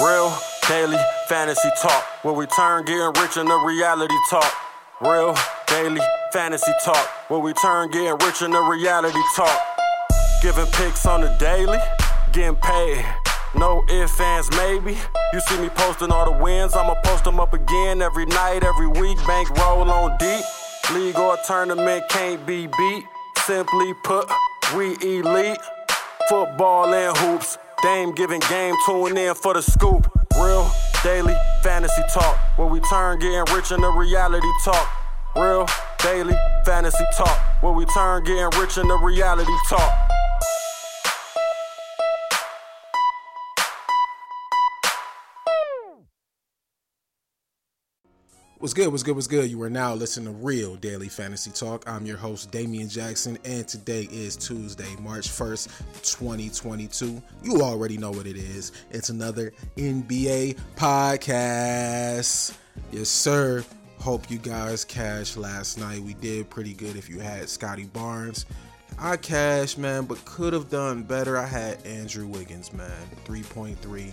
Real daily fantasy talk, where we turn getting rich into reality talk. Real daily fantasy talk, where we turn getting rich into reality talk. Giving picks on the daily, getting paid. No ifs, ands, maybe. You see me posting all the wins, I'ma post them up again every night, every week. Bank roll on deep. League or tournament can't be beat. Simply put, we elite. Football and hoops. Dame giving game, tune in for the scoop. Real daily fantasy talk, where we turn getting rich into reality talk. Real daily fantasy talk, where we turn getting rich into reality talk. What's good? What's good? What's good? You are now listening to Real Daily Fantasy Talk. I'm your host, Damian Jackson, and today is Tuesday, March 1st, 2022. You already know what it is. It's another NBA podcast. Yes, sir. Hope you guys cashed last night. We did pretty good if you had Scottie Barnes. I cashed, man, but could have done better. I had Andrew Wiggins, man, 3.3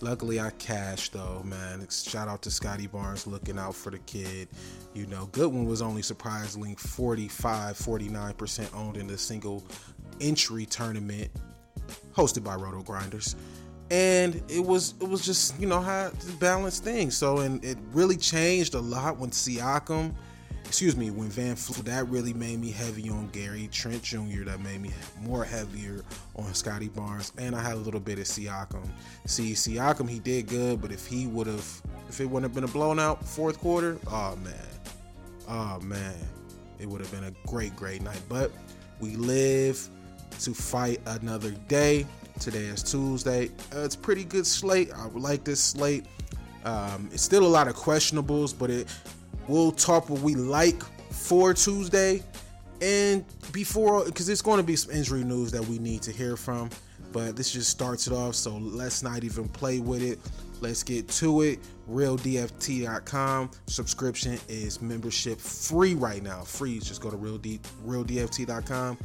Luckily, I cashed though, man. Shout out to Scottie Barnes looking out for the kid. You know, Goodwin was only surprisingly 45, 49% owned in the single entry tournament hosted by Roto Grinders. And it was it was just, you know, how balanced things. So and it really changed a lot when Siakam excuse me, when VanVleet, that really made me heavy on Gary Trent Jr. That made me more heavier on Scottie Barnes, and I had a little bit of Siakam. See, Siakam, he did good, but if he would have, if it wouldn't have been a blown out fourth quarter, oh man, oh man, it would have been a great, great night. But we live to fight another day. Today is Tuesday. Uh, it's pretty good slate. I like this slate. Um, it's still a lot of questionables, but it We'll talk what we like for Tuesday. And before, because it's going to be some injury news that we need to hear from, but this just starts it off. So let's not even play with it. Let's get to it. RealDFT.com subscription is membership free right now. Free. Just go to Real D, RealDFT.com.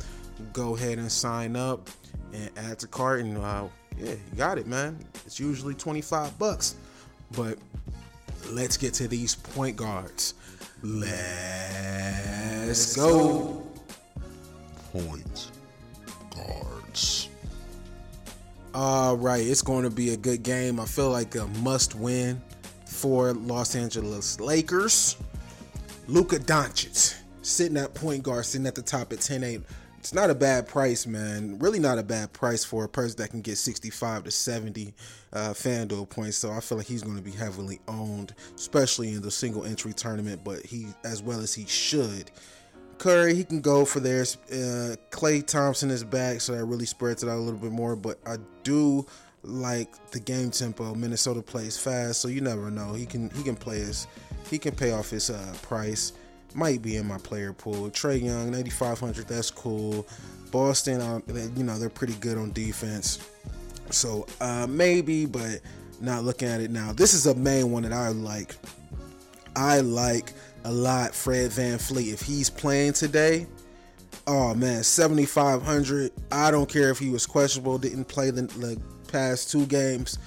Go ahead and sign up and add to cart. And uh, yeah, you got it, man. It's usually 25 bucks. But let's get to these point guards. Let's go. Point guards. All right, it's going to be a good game. I feel like a must win for Los Angeles Lakers. Luka Doncic sitting at point guard, sitting at the top at 10 8 it's not a bad price, man. Really not a bad price for a person that can get 65 to 70 uh, FanDuel points. So I feel like he's going to be heavily owned, especially in the single entry tournament, but he, as well as he should. Curry, he can go for theirs. Uh, Klay Thompson is back, so that really spreads it out a little bit more. But I do like the game tempo. Minnesota plays fast, so you never know. He can he can play his he can pay off his uh, price might be in my player pool. Trae Young, 9,500, that's cool. Boston, you know, they're pretty good on defense. So uh, maybe, but not looking at it now. This is a main one that I like. I like a lot Fred VanVleet. If he's playing today, oh man, 7,500. I don't care if he was questionable, didn't play the, the past two games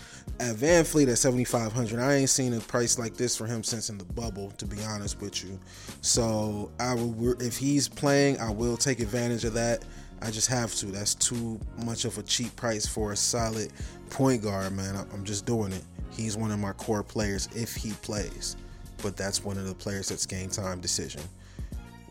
at VanVleet at 7500 i ain't seen a price like this for him since in the bubble to be honest with you. So i will if he's playing i will take advantage of that. I just have to. That's too much of a cheap price for a solid point guard man. I'm just doing it. He's one of my core players if he plays. But that's one of the players that's game time decision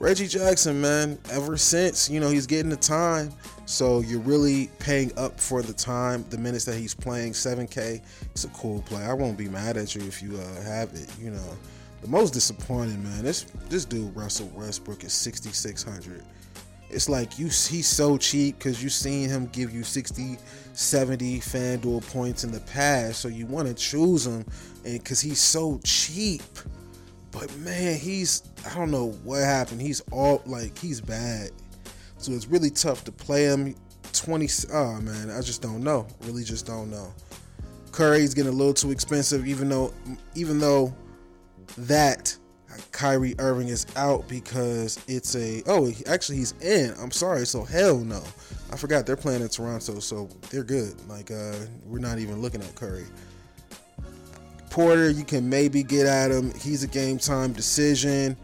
Reggie Jackson, man, ever since, you know, he's getting the time. So you're really paying up for the time, the minutes that he's playing. 7K, it's a cool play. I won't be mad at you if you uh, have it, you know. The most disappointing, man, this this dude, Russell Westbrook, is 6,600. It's like you he's so cheap because you've seen him give you 60, 70 FanDuel points in the past. So you want to choose him and because he's so cheap. But man, he's I don't know what happened. He's all like he's bad. So it's really tough to play him. 20 oh man, I just don't know. Really just don't know. Curry's getting a little too expensive, even though even though that Kyrie Irving is out because it's a oh actually he's in. I'm sorry, so hell no. I forgot they're playing in Toronto, so they're good. Like uh we're not even looking at Curry. Porter, you can maybe get at him. He's a game time decision.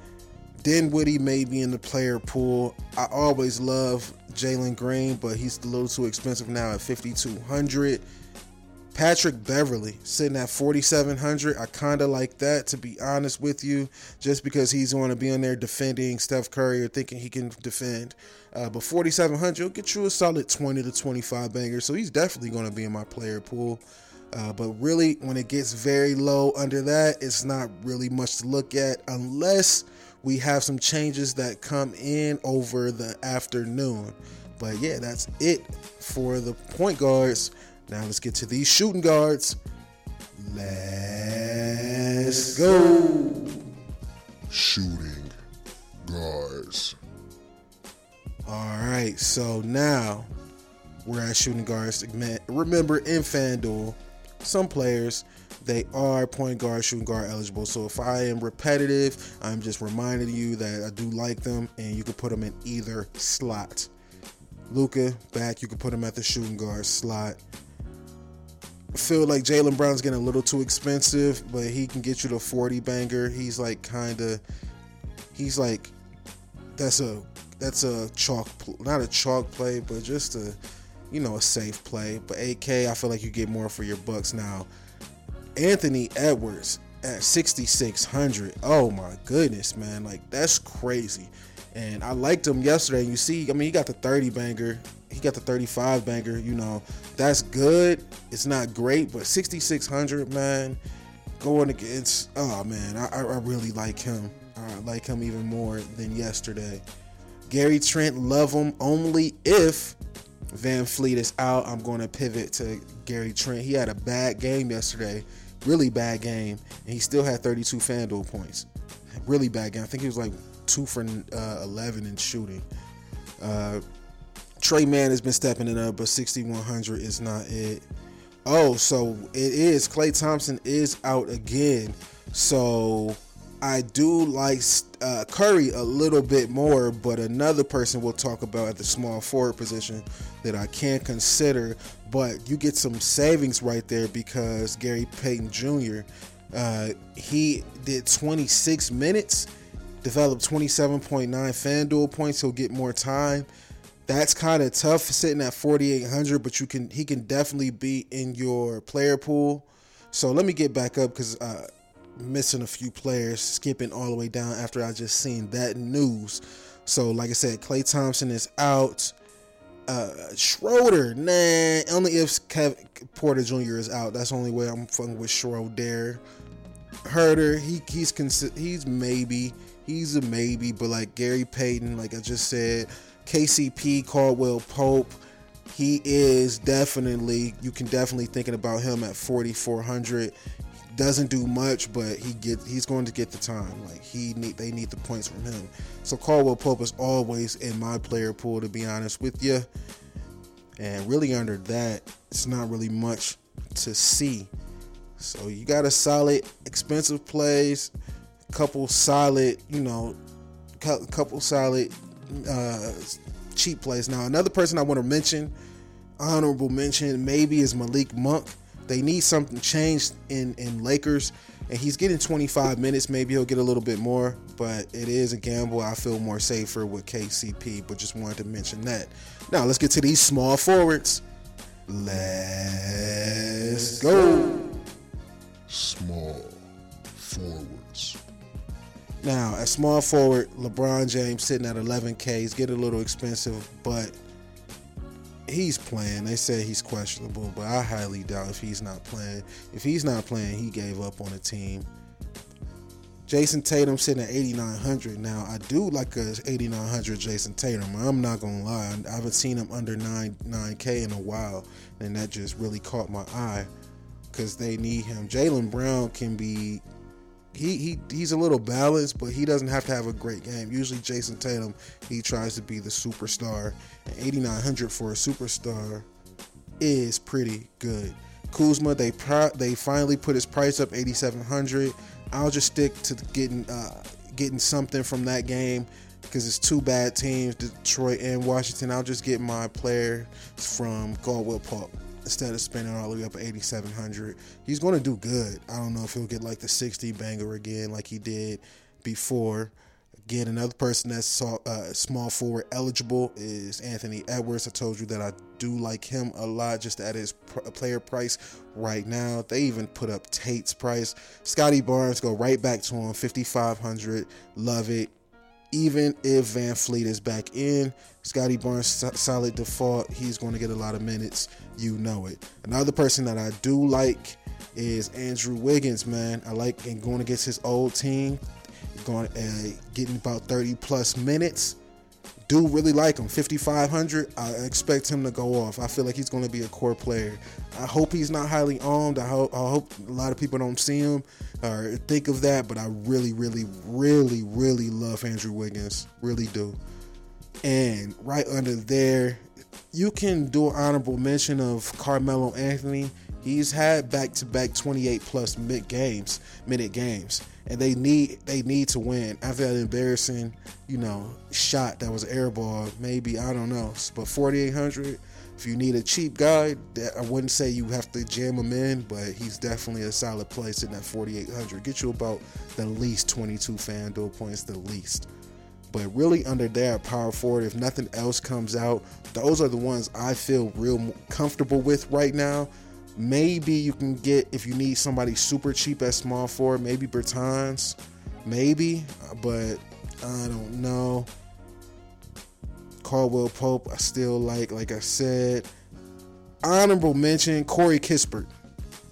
Dinwiddie may be in the player pool. I always love Jalen Green, but he's a little too expensive now at 5200. Patrick Beverley sitting at 4700. I kind of like that to be honest with you, just because he's going to be on there defending Steph Curry or thinking he can defend. Uh, but 4700 will get you a solid 20 to 25 banger, so he's definitely going to be in my player pool. Uh, but really, when it gets very low under that, it's not really much to look at unless we have some changes that come in over the afternoon. But yeah, that's it for the point guards. Now let's get to these shooting guards. Let's go. Shooting guards. All right, so now we're at shooting guards. Remember, in FanDuel, some players they are point guard, shooting guard eligible. So if I am repetitive, I'm just reminding you that I do like them, and you can put them in either slot. Luka back, you can put him at the shooting guard slot. I feel like Jaylen Brown's getting a little too expensive, but he can get you the 40 banger. He's like kind of, he's like, that's a that's a chalk, not a chalk play, but just a, you know, a safe play. But AK, I feel like you get more for your bucks now. Anthony Edwards at 6600. Oh my goodness, man. Like that's crazy. And I liked him yesterday. You see, I mean, he got the 30 banger. He got the 35 banger, you know. That's good. It's not great, but 6600, man, going against oh man, I, I really like him. I like him even more than yesterday. Gary Trent, love him only if VanVleet is out. I'm going to pivot to Gary Trent. He had a bad game yesterday really bad game, and he still had 32 FanDuel points. Really bad game. I think he was like two for uh, 11 in shooting. Uh, Tre Mann has been stepping it up, but 6100 is not it. Oh, so it is. Klay Thompson is out again. So I do like uh, Curry a little bit more, but another person we'll talk about at the small forward position that I can consider. But you get some savings right there because Gary Payton Jr. Uh, he did 26 minutes, developed 27.9 FanDuel points. He'll get more time. That's kind of tough sitting at 4,800, but you can he can definitely be in your player pool. So let me get back up because uh, missing a few players, skipping all the way down after I just seen that news. So, like I said, Klay Thompson is out. Uh, Schroeder, nah, only if Kevin Porter Jr. is out. That's the only way I'm fucking with Schroeder. Herder, he he's consi- he's maybe he's a maybe, but like Gary Payton, like I just said, KCP, Caldwell Pope, he is definitely you can definitely thinking about him at 4400 doesn't do much, but he get he's going to get the time. Like he need they need the points from him. So Caldwell Pope is always in my player pool to be honest with you. And really under that, it's not really much to see. So you got a solid expensive plays, couple solid, you know, couple solid uh, cheap plays. Now another person I want to mention, honorable mention, maybe is Malik Monk they need something changed in in Lakers, and he's getting 25 minutes. Maybe he'll get a little bit more, but it is a gamble. I feel more safer with KCP, but just wanted to mention that. Now let's get to these small forwards. Let's go. Small forwards. Now, at small forward, LeBron James sitting at 11K. He's getting a little expensive, but he's playing. They say he's questionable, but I highly doubt if he's not playing. If he's not playing, he gave up on the team. Jayson Tatum sitting at 8,900. Now, I do like a 8,900 Jayson Tatum. I'm not to lie. I haven't seen him under 9, 9K in a while, and that just really caught my eye because they need him. Jaylen Brown can be he, he he's a little balanced, but he doesn't have to have a great game. Usually, Jayson Tatum he tries to be the superstar, and 8,900 for a superstar is pretty good. Kuzma they pro- they finally put his price up 8,700. I'll just stick to getting uh, getting something from that game because it's two bad teams, Detroit and Washington. I'll just get my player from Caldwell Pope. Instead of spending all the way up at 8,700. He's going to do good. I don't know if he'll get like the 60 banger again like he did before. Again, another person that's uh, small forward eligible is Anthony Edwards. I told you that I do like him a lot just at his player price right now. They even put up Tate's price. Scottie Barnes go right back to him, 5,500. Love it. Even if VanVleet is back in, Scottie Barnes solid default. He's going to get a lot of minutes. You know it. Another person that I do like is Andrew Wiggins, man. I like him going against his old team going uh, getting about 30 plus minutes. Do really like him. 5,500. I expect him to go off. I feel like he's going to be a core player. I hope he's not highly owned. I hope, I hope a lot of people don't see him or think of that. But I really, really, really, really love Andrew Wiggins. Really do. And right under there, you can do an honorable mention of Carmelo Anthony. He's had back to back 28 plus mid games, minute games and they need they need to win after that embarrassing, you know, shot that was airball. Maybe I don't know, but 4800. If you need a cheap guy, I wouldn't say you have to jam him in, but he's definitely a solid place in that 4800. Get you about the least 22 FanDuel points, the least. But really, under there, power forward, if nothing else comes out, those are the ones I feel real comfortable with right now Maybe you can get if you need somebody super cheap at small forward, maybe Bertans, maybe, but I don't know. Caldwell Pope, I still like. Like I said, honorable mention Corey Kispert.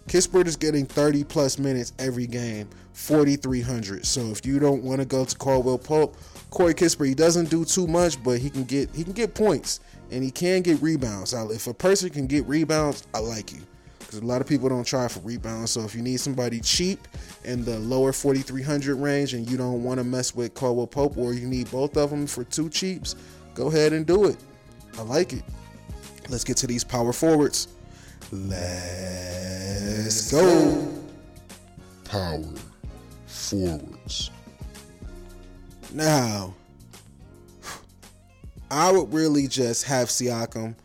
Kispert is getting 30 plus minutes every game, 4,300. So if you don't want to go to Caldwell Pope, Corey Kispert, he doesn't do too much, but he can get he can get points and he can get rebounds. If a person can get rebounds, I like you because a lot of people don't try for rebounds. So if you need somebody cheap in the lower 4,300 range and you don't want to mess with Caldwell Pope or you need both of them for two cheaps, go ahead and do it. I like it. Let's get to these power forwards. Let's go. Power forwards. Now, I would really just have Siakam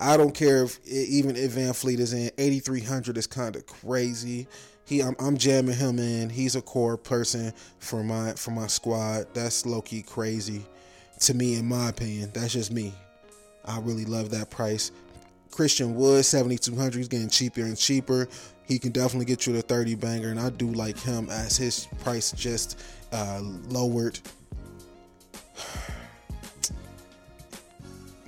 I don't care if even if VanVleet is in 8300 is kind of crazy. He I'm, I'm, jamming him in. He's a core person for my for my squad. That's low key crazy to me in my opinion. That's just me. I really love that price. Christian Wood 7200 he's getting cheaper and cheaper. He can definitely get you the 30 banger and I do like him as his price just uh, lowered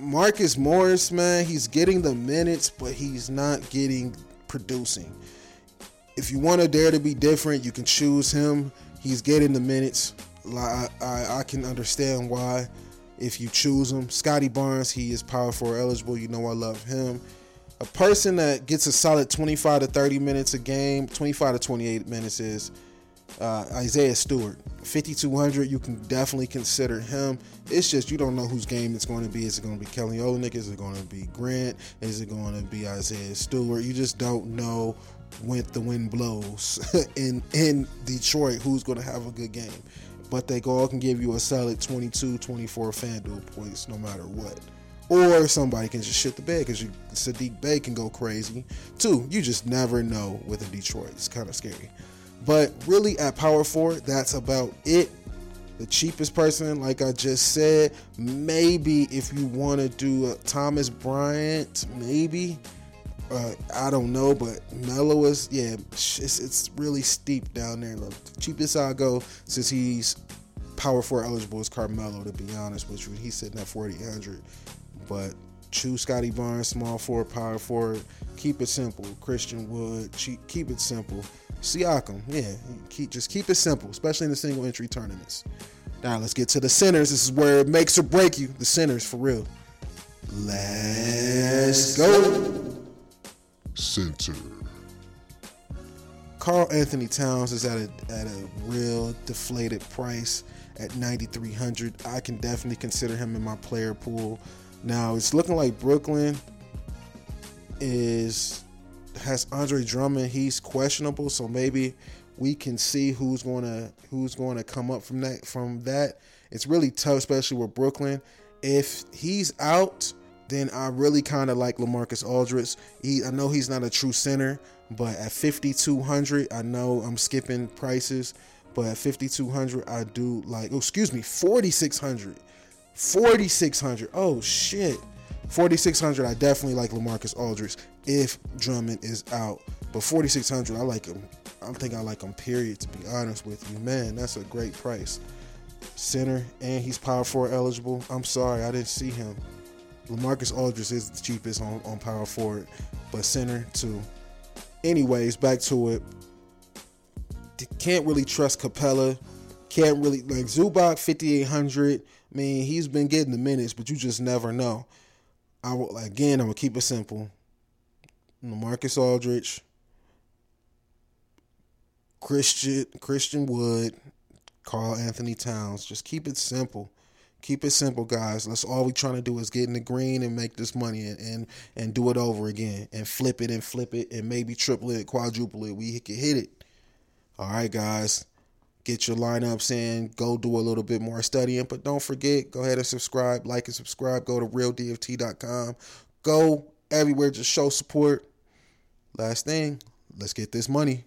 Marcus Morris, man, he's getting the minutes, but he's not getting producing. If you want to dare to be different, you can choose him. He's getting the minutes. I, I, I can understand why if you choose him. Scottie Barnes, he is power forward eligible. You know I love him. A person that gets a solid 25 to 30 minutes a game, 25 to 28 minutes is uh, Isaiah Stewart, 5200. You can definitely consider him. It's just you don't know whose game it's going to be. Is it going to be Kelly Olynyk? Is it going to be Grant? Is it going to be Isaiah Stewart? You just don't know when the wind blows in in Detroit who's going to have a good game. But they all can give you a solid 22, 24 FanDuel points no matter what. Or somebody can just shit the bed because Saddiq Bey can go crazy too. You just never know with a Detroit. It's kind of scary. But really, at power Four, that's about it. The cheapest person, like I just said, maybe if you want to do a Thomas Bryant, maybe. Uh, I don't know, but Melo is yeah, it's, it's really steep down there. The cheapest I go since he's power four eligible is Carmelo. To be honest with you, he's sitting at forty hundred. But choose Scottie Barnes, small forward, power forward. Keep it simple. Christian Wood, keep it simple. Siakam, yeah, keep just keep it simple, especially in the single entry tournaments. Now let's get to the centers. This is where it makes or break you. The centers for real. Let's go. Center. Karl-Anthony Towns is at a at a real deflated price at 9300. I can definitely consider him in my player pool. Now it's looking like Brooklyn is has Andre Drummond. He's questionable, so maybe we can see who's going to who's going to come up from that from that. It's really tough, especially with Brooklyn. If he's out, then I really kind of like LaMarcus Aldridge. He, I know he's not a true center, but at 5200, I know I'm skipping prices, but at 5200, I do like. Oh, excuse me, 4600, 4600. Oh shit, 4600. I definitely like LaMarcus Aldridge if Drummond is out, but 4600, I like him. I think I like him. Period. To be honest with you, man, that's a great price. Center and he's power forward eligible. I'm sorry, I didn't see him. LaMarcus Aldridge is the cheapest on, on power forward, but center too. Anyways, back to it. Can't really trust Capela. Can't really like Zubac 5800. I mean, he's been getting the minutes, but you just never know. I will again. I'm gonna keep it simple. LaMarcus Aldridge, Christian Christian Wood, Karl-Anthony Towns. Just keep it simple. Keep it simple, guys. That's all we're trying to do is get in the green and make this money and, and and do it over again and flip it and flip it and maybe triple it, quadruple it. We can hit it. All right, guys. Get your lineups in. Go do a little bit more studying, but don't forget. Go ahead and subscribe, like and subscribe. Go to realdft.com. Go everywhere. Just show support. Last thing, let's get this money.